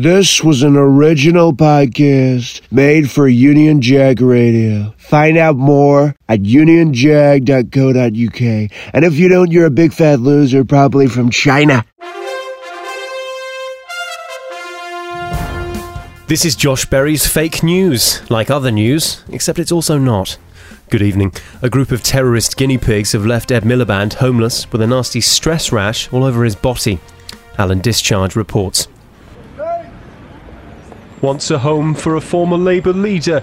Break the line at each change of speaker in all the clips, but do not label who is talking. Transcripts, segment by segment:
This was an original podcast made for Union Jack Radio. Find out more at unionjack.co.uk. And if you don't, you're a big fat loser, probably from China.
This is Josh Berry's fake news, like other news, except it's also not. Good evening. A group of terrorist guinea pigs have left Ed Miliband homeless with a nasty stress rash all over his body. Alan Discharge reports. Once a home for a former Labour leader,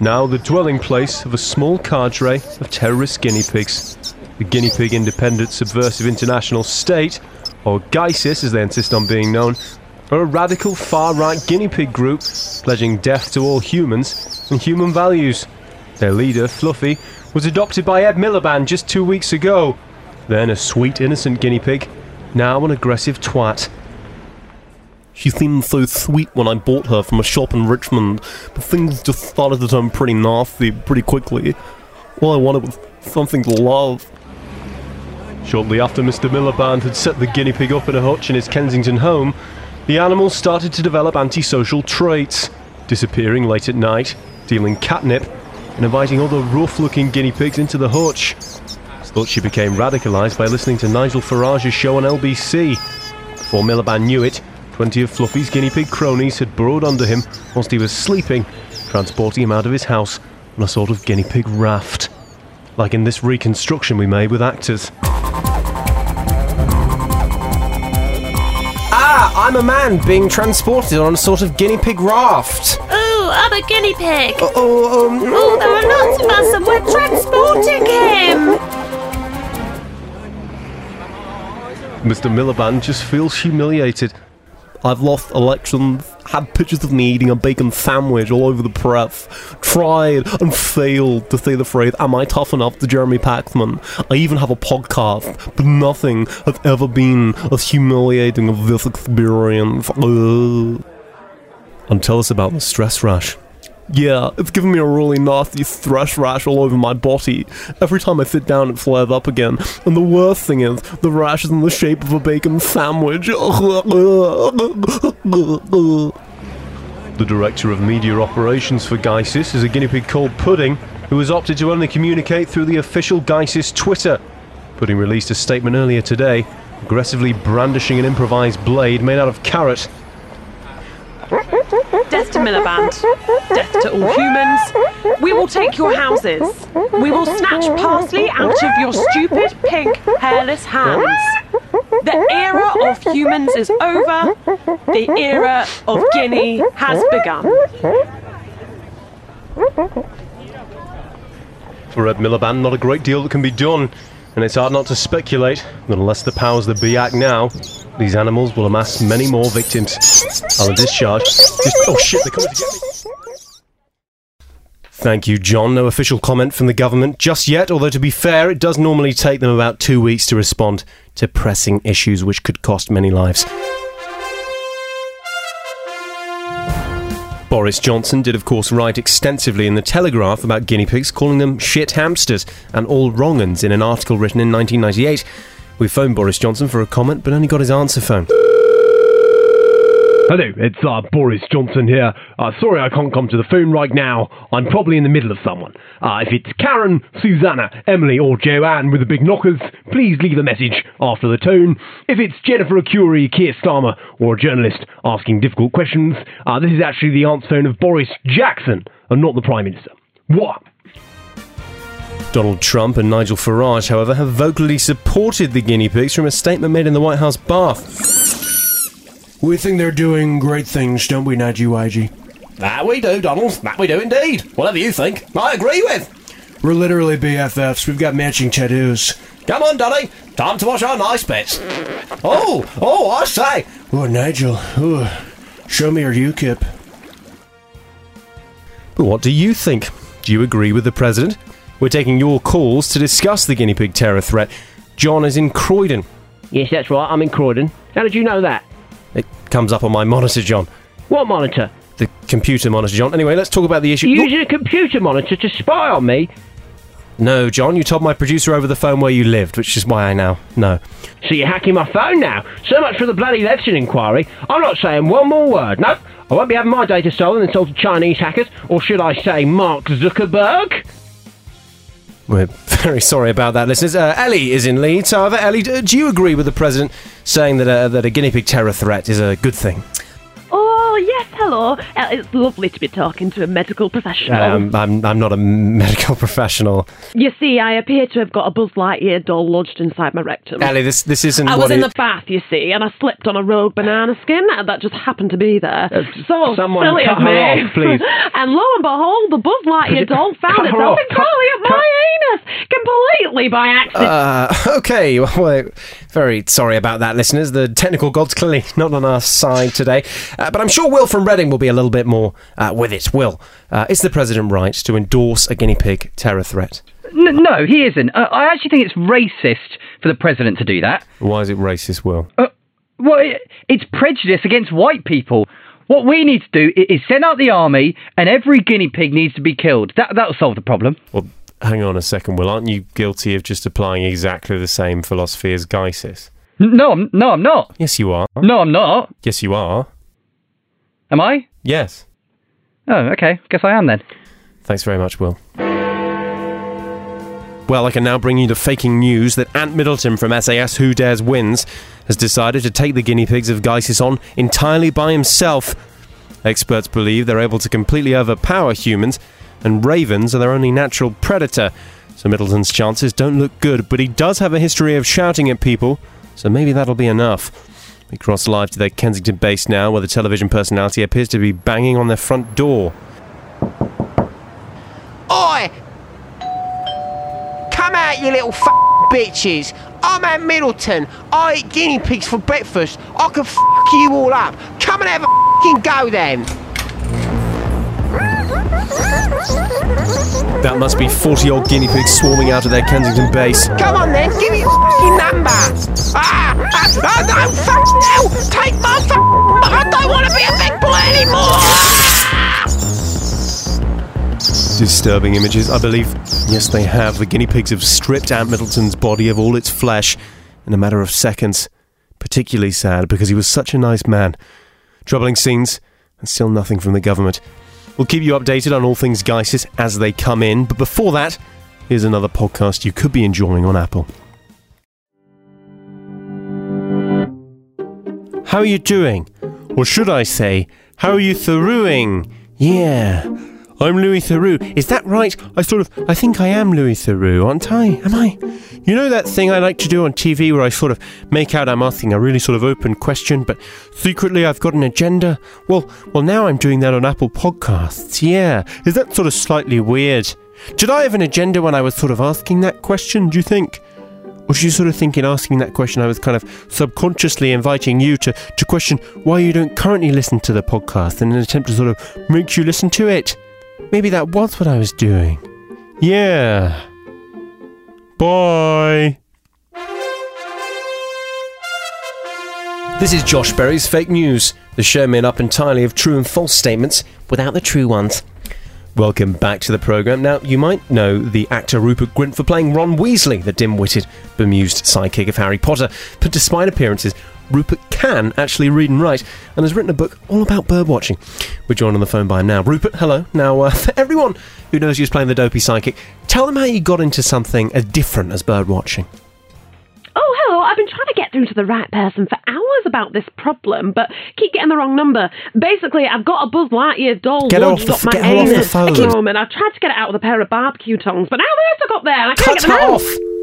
now the dwelling place of a small cadre of terrorist guinea pigs. The Guinea Pig Independent Subversive International State, or GISIS as they insist on being known, are a radical far right guinea pig group pledging death to all humans and human values. Their leader, Fluffy, was adopted by Ed Miliband just two weeks ago. Then a sweet, innocent guinea pig, now an aggressive twat. She seemed so sweet when I bought her from a shop in Richmond, but things just started to turn pretty nasty pretty quickly. All I wanted was something to love. Shortly after Mr. Miliband had set the guinea pig up in a hutch in his Kensington home, the animal started to develop antisocial traits, disappearing late at night, dealing catnip, and inviting other rough looking guinea pigs into the hutch. Thought she became radicalised by listening to Nigel Farage's show on LBC. Before Miliband knew it, 20 of Fluffy's guinea pig cronies had burrowed under him whilst he was sleeping, transporting him out of his house on a sort of guinea pig raft. Like in this reconstruction we made with actors. Ah, I'm a man being transported on a sort of guinea pig raft.
Ooh, I'm a guinea pig.
Oh, oh, um,
Oh, there are lots of us and we're transporting him.
Mr. Miliband just feels humiliated. I've lost elections, had pictures of me eating a bacon sandwich all over the press, tried and failed to say the phrase, Am I tough enough to Jeremy Paxman? I even have a podcast, but nothing has ever been as humiliating as this experience. Ugh. And tell us about the stress rash. Yeah, it's giving me a really nasty thrush rash all over my body. Every time I sit down, it flares up again. And the worst thing is, the rash is in the shape of a bacon sandwich. The director of media operations for GISIS is a guinea pig called Pudding, who has opted to only communicate through the official GISIS Twitter. Pudding released a statement earlier today, aggressively brandishing an improvised blade made out of carrot.
To Miliband. Death to all humans. We will take your houses. We will snatch parsley out of your stupid, pink, hairless hands. The era of humans is over. The era of Guinea has begun.
For Ed Miliband, not a great deal that can be done, and it's hard not to speculate unless the powers that be act now, these animals will amass many more victims. Alan Discharge. Just, oh shit, they're coming to get me. Thank you, John. No official comment from the government just yet, although to be fair, it does normally take them about two weeks to respond to pressing issues which could cost many lives. Boris Johnson did, of course, write extensively in The Telegraph about guinea pigs, calling them shit hamsters and all wrong uns in an article written in 1998. We phoned Boris Johnson for a comment, but only got his answer phone.
Hello, it's uh, Boris Johnson here. Uh, sorry I can't come to the phone right now. I'm probably in the middle of someone. Uh, if it's Karen, Susanna, Emily, or Joanne with the big knockers, please leave a message after the tone. If it's Jennifer Arcuri, Keir Starmer, or a journalist asking difficult questions, uh, this is actually the answer phone of Boris Jackson and not the Prime Minister. What?
Donald Trump and Nigel Farage, however, have vocally supported the guinea pigs from a statement made in the White House bath.
We think they're doing great things, don't we, Najee YG?
That we do, Donald. That we do indeed. Whatever you think, I agree with.
We're literally BFFs. We've got matching tattoos.
Come on, Donny. Time to wash our nice bits. Oh, oh, I say.
Oh, Nigel. Ooh. Show me your UKIP.
But what do you think? Do you agree with the president? We're taking your calls to discuss the guinea pig terror threat. John is in Croydon.
Yes, that's right. I'm in Croydon. How did you know that?
It comes up on my monitor, John.
What monitor?
The computer monitor, John. Anyway, let's talk about the issue.
You're using a computer monitor to spy on me?
No, John, you told my producer over the phone where you lived, which is why I now know.
So you're hacking my phone now? So much for the bloody election inquiry. I'm not saying one more word. No, I won't be having my data stolen and sold to Chinese hackers, or should I say Mark Zuckerberg?
We're very sorry about that, listeners. Uh, Ellie is in Leeds. However, Ellie, do you agree with the president saying that, uh, that a guinea pig terror threat is a good thing?
Yes, hello. Uh, it's lovely to be talking to a medical professional.
Um, I'm, I'm not a medical professional.
you see, I appear to have got a Buzz Lightyear doll lodged inside my rectum.
Ellie, this, this isn't
I
what
was in
it-
the bath, you see, and I slipped on a rogue banana skin that just happened to be there. so
someone
silly
cut
of
her
me.
off, please.
and lo and behold, the Buzz Lightyear doll found itself entirely up my anus, completely by accident.
Uh, okay, well, we're very sorry about that, listeners. The technical gods clearly not on our side today. Uh, but I'm sure Will from Reading will be a little bit more uh, with it. Will, uh, is the president right to endorse a guinea pig terror threat?
N- no, he isn't. Uh, I actually think it's racist for the president to do that.
Why is it racist, Will?
Well, it, it's prejudice against white people. What we need to do is send out the army, and every guinea pig needs to be killed. That that'll solve the problem.
Well, hang on a second, Will. Aren't you guilty of just applying exactly the same philosophy as
GISIS? No, I'm, no, I'm not.
Yes, you are.
No, I'm not.
Yes, you are.
Am I?
Yes.
Oh, okay. Guess I am then.
Thanks very much, Will. Well, I can now bring you the faking news that Ant Middleton from SAS Who Dares Wins has decided to take the guinea pigs of GISIS on entirely by himself. Experts believe they're able to completely overpower humans, and ravens are their only natural predator. So Middleton's chances don't look good, but he does have a history of shouting at people, so maybe that'll be enough. We cross live to their Kensington base now, where the television personality appears to be banging on their front door.
Oi! Come out, you little f- bitches! I'm Ant Middleton. I eat guinea pigs for breakfast. I can f you all up. Come and have a fing go then.
That must be 40 old guinea pigs swarming out of their Kensington base.
Come on then, give me your fing number. Ah! ah oh, no, fuck no! Take my f- I don't want to be a big boy anymore!
Disturbing images, I believe. Yes, they have. The guinea pigs have stripped Ant Middleton's body of all its flesh in a matter of seconds. Particularly sad because he was such a nice man. Troubling scenes, and still nothing from the government. We'll keep you updated on all things GISIS as they come in, but before that, here's another podcast you could be enjoying on Apple. How are you doing? Or should I say, how are you throughing? Yeah. I'm Louis Theroux. Is that right? I sort of, I think I am Louis Theroux, aren't I? Am I? You know that thing I like to do on TV where I sort of make out I'm asking a really sort of open question, but secretly I've got an agenda? Well, well, now I'm doing that on Apple Podcasts. Yeah. Is that sort of slightly weird? Did I have an agenda when I was sort of asking that question, do you think? Or did you sort of think in asking that question I was kind of subconsciously inviting you to, to question why you don't currently listen to the podcast in an attempt to sort of make you listen to it? Maybe that was what I was doing. Yeah. Bye. This is Josh Berry's Fake News, the show made up entirely of true and false statements without the true ones. Welcome back to the programme. Now, you might know the actor Rupert Grint for playing Ron Weasley, the dim witted, bemused sidekick of Harry Potter. But despite appearances, Rupert can actually read and write and has written a book all about birdwatching. We're joined on the phone by him now. Rupert, hello. Now, uh, for everyone who knows you as playing the dopey psychic, tell them how you got into something as different as birdwatching.
Oh, hello. I've been trying to get through to the right person for hours about this problem, but keep getting the wrong number. Basically, I've got a Buzz Lightyear doll
Get her
lodged
off the-
up my
get her off the
anus
phone.
at the. I've tried to get it out with a pair of barbecue tongs, but now they're stuck up there and I can't get them
her
out.
off.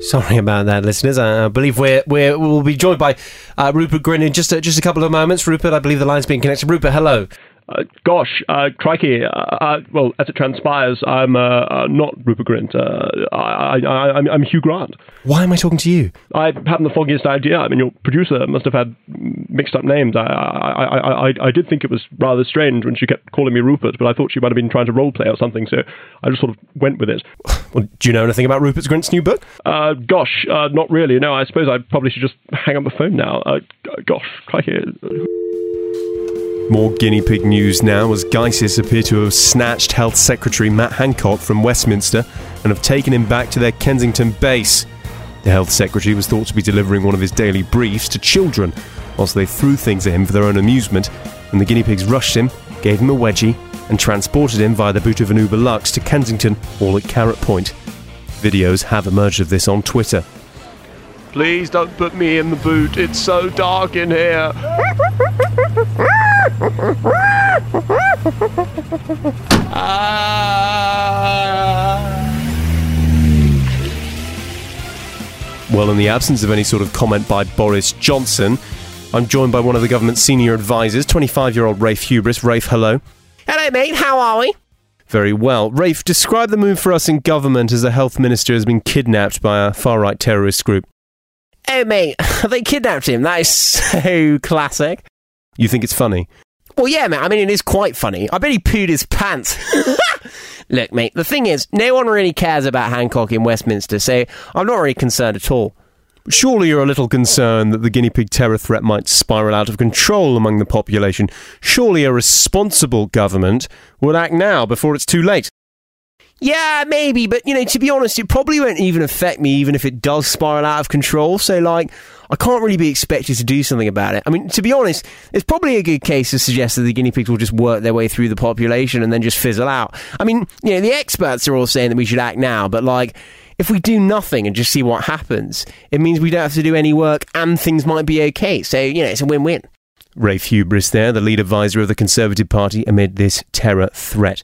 Sorry about that, listeners. I believe we're, we're we'll be joined by uh, Rupert Grint in just a, just a couple of moments. Rupert, I believe the line's being connected. Rupert, hello.
Uh, gosh, uh, crikey. Uh, uh, well, as it transpires, I'm uh, uh, not Rupert Grint. Uh, I, I, I, I'm, I'm Hugh Grant.
Why am I talking to you?
I haven't the foggiest idea. I mean, your producer must have had mixed up names. I, I, I, I, I did think it was rather strange when she kept calling me Rupert, but I thought she might have been trying to role play or something, so I just sort of went with it.
Well, do you know anything about Rupert Grint's new book?
Uh, gosh, uh, not really. No, I suppose I probably should just hang up the phone now. Uh, gosh, crikey.
More guinea pig news now as GISIS appear to have snatched Health Secretary Matt Hancock from Westminster and have taken him back to their Kensington base. The Health Secretary was thought to be delivering one of his daily briefs to children, whilst they threw things at him for their own amusement, and the guinea pigs rushed him, gave him a wedgie, and transported him via the boot of an Uber Lux to Kensington, all at Carrot Point. Videos have emerged of this on Twitter.
Please don't put me in the boot. It's so dark in here. Ah.
Well, in the absence of any sort of comment by Boris Johnson, I'm joined by one of the government's senior advisors, 25 year old Rafe Hubris. Rafe, hello.
Hello, mate. How are we?
Very well. Rafe, describe the move for us in government as the health minister has been kidnapped by a far right terrorist group.
Oh, mate, they kidnapped him. That is so classic.
You think it's funny?
Well, yeah, mate. I mean, it is quite funny. I bet he pooed his pants. Look, mate, the thing is, no one really cares about Hancock in Westminster, so I'm not really concerned at all.
Surely you're a little concerned that the guinea pig terror threat might spiral out of control among the population. Surely a responsible government would act now before it's too late.
Yeah, maybe, but you know, to be honest, it probably won't even affect me, even if it does spiral out of control. So, like, I can't really be expected to do something about it. I mean, to be honest, it's probably a good case to suggest that the guinea pigs will just work their way through the population and then just fizzle out. I mean, you know, the experts are all saying that we should act now, but like, if we do nothing and just see what happens, it means we don't have to do any work and things might be okay. So, you know, it's a win win.
Rafe Hubris there, the lead advisor of the Conservative Party amid this terror threat.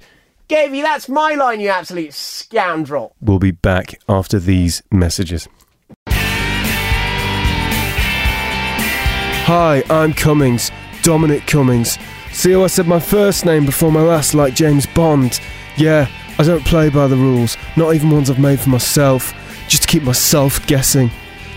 Gavey, that's my line, you absolute scoundrel.
We'll be back after these messages. Hi, I'm Cummings, Dominic Cummings. See how I said my first name before my last, like James Bond? Yeah, I don't play by the rules, not even ones I've made for myself, just to keep myself guessing.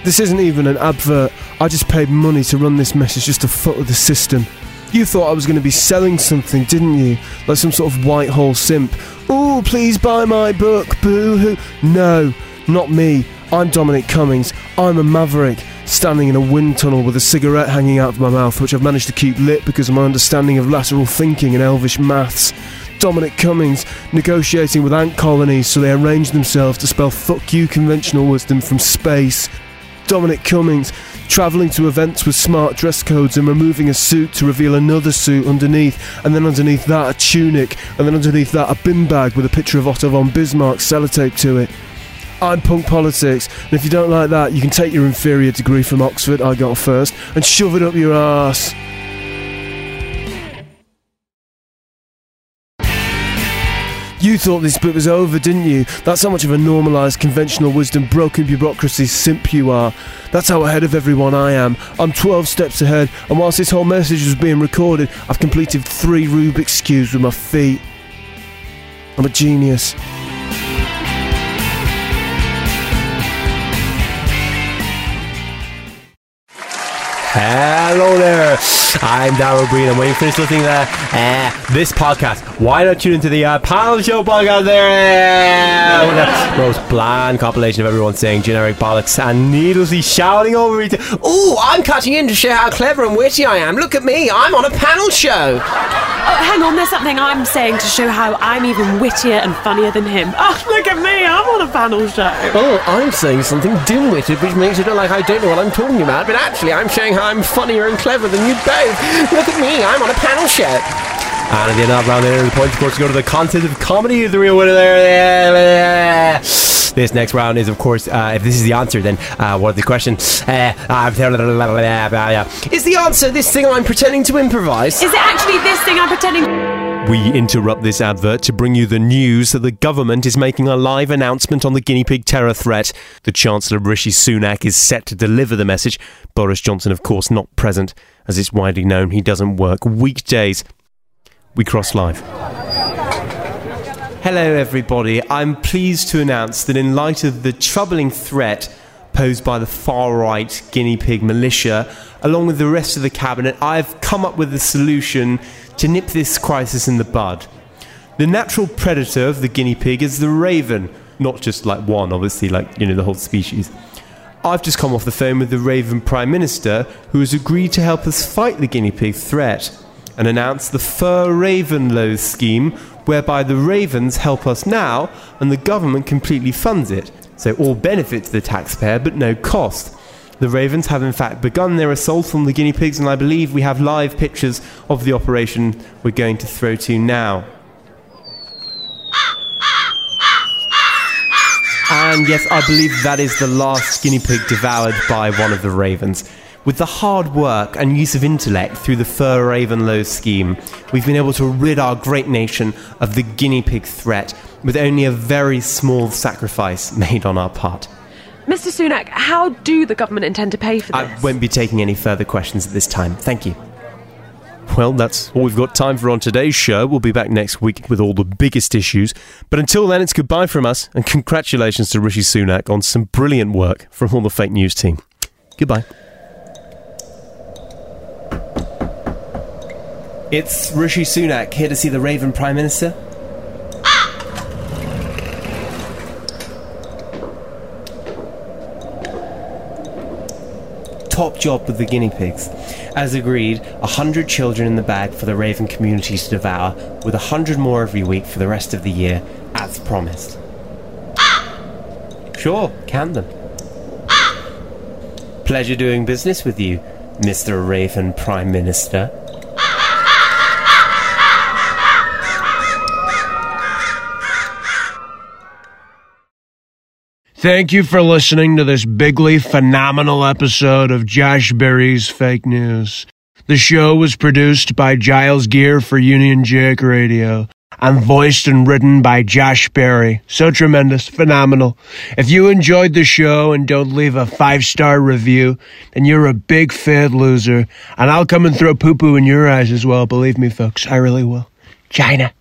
This isn't even an advert, I just paid money to run this message just to foot with the system. You thought I was going to be selling something, didn't you? Like some sort of Whitehall simp. Ooh, please buy my book, boo hoo. No, not me. I'm Dominic Cummings. I'm a maverick, standing in a wind tunnel with a cigarette hanging out of my mouth, which I've managed to keep lit because of my understanding of lateral thinking and elvish maths. Dominic Cummings negotiating with ant colonies so they arrange themselves to spell fuck you conventional wisdom from space. Dominic Cummings travelling to events with smart dress codes and removing a suit to reveal another suit underneath, and then underneath that a tunic, and then underneath that a bin bag with a picture of Otto von Bismarck sellotape to it. I'm punk politics, and if you don't like that, you can take your inferior degree from Oxford, I got first, and shove it up your ass. You thought this bit was over, didn't you? That's how much of a normalised conventional wisdom, broken bureaucracy simp you are. That's how ahead of everyone I am. I'm 12 steps ahead, and whilst this whole message was being recorded, I've completed three Rubik's Cubes with my feet. I'm a genius. Hello. I'm Darryl Breen. and when you finish listening to Uh, this podcast. Why not tune into the uh, panel show podcast there? Uh, with a most bland compilation of everyone saying generic bollocks and needlessly shouting over each other.
Ooh, I'm cutting in to show how clever and witty I am. Look at me, I'm on a panel show.
Oh, hang on, there's something I'm saying to show how I'm even wittier and funnier than him. Oh, look at me, I'm on a panel show.
Oh, I'm saying something dim-witted, which makes it look like I don't know what I'm talking about, but actually I'm showing how I'm funnier and clever than you both. Look at me, I'm on a panel show.
And at the end of that round, there, the point, of course, go to the content of comedy the real winner there. This next round is, of course, uh, if this is the answer, then uh, what are the questions? Uh,
Is the answer this thing I'm pretending to improvise?
Is it actually this thing I'm pretending?
We interrupt this advert to bring you the news that the government is making a live announcement on the guinea pig terror threat. The Chancellor Rishi Sunak is set to deliver the message. Boris Johnson, of course, not present, as it's widely known he doesn't work weekdays. We cross live. Hello, everybody. I'm pleased to announce that, in light of the troubling threat posed by the far right guinea pig militia, along with the rest of the cabinet, I've come up with a solution to nip this crisis in the bud. The natural predator of the guinea pig is the raven, not just like one, obviously, like, you know, the whole species. I've just come off the phone with the Raven Prime Minister, who has agreed to help us fight the guinea pig threat. and announce the Fur Raven Low scheme, whereby the ravens help us now and the government completely funds it. So all benefit to the taxpayer but no cost. The ravens have in fact begun their assault on the guinea pigs, and I believe we have live pictures of the operation we're going to throw to now. And yes, I believe that is the last guinea pig devoured by one of the ravens. With the hard work and use of intellect through the Fur Raven Low scheme, we've been able to rid our great nation of the guinea pig threat with only a very small sacrifice made on our part.
Mr. Sunak, how do the government intend to pay for this?
I won't be taking any further questions at this time. Thank you. Well, that's all we've got time for on today's show. We'll be back next week with all the biggest issues. But until then, it's goodbye from us, and congratulations to Rishi Sunak on some brilliant work from all the fake news team. Goodbye. It's Rishi Sunak here to see the Raven Prime Minister. Ah! Top job with the guinea pigs. As agreed, a hundred children in the bag for the Raven community to devour, with a hundred more every week for the rest of the year, as promised. Ah! Sure, can them. Ah! Pleasure doing business with you, Mr. Raven Prime Minister.
Thank you for listening to this bigly phenomenal episode of Josh Berry's Fake News. The show was produced by Giles Gear for Union Jack Radio and voiced and written by Josh Berry. So tremendous, phenomenal. If you enjoyed the show and don't leave a five star review, then you're a big fat loser. And I'll come and throw poo poo in your eyes as well, believe me, folks. I really will. China.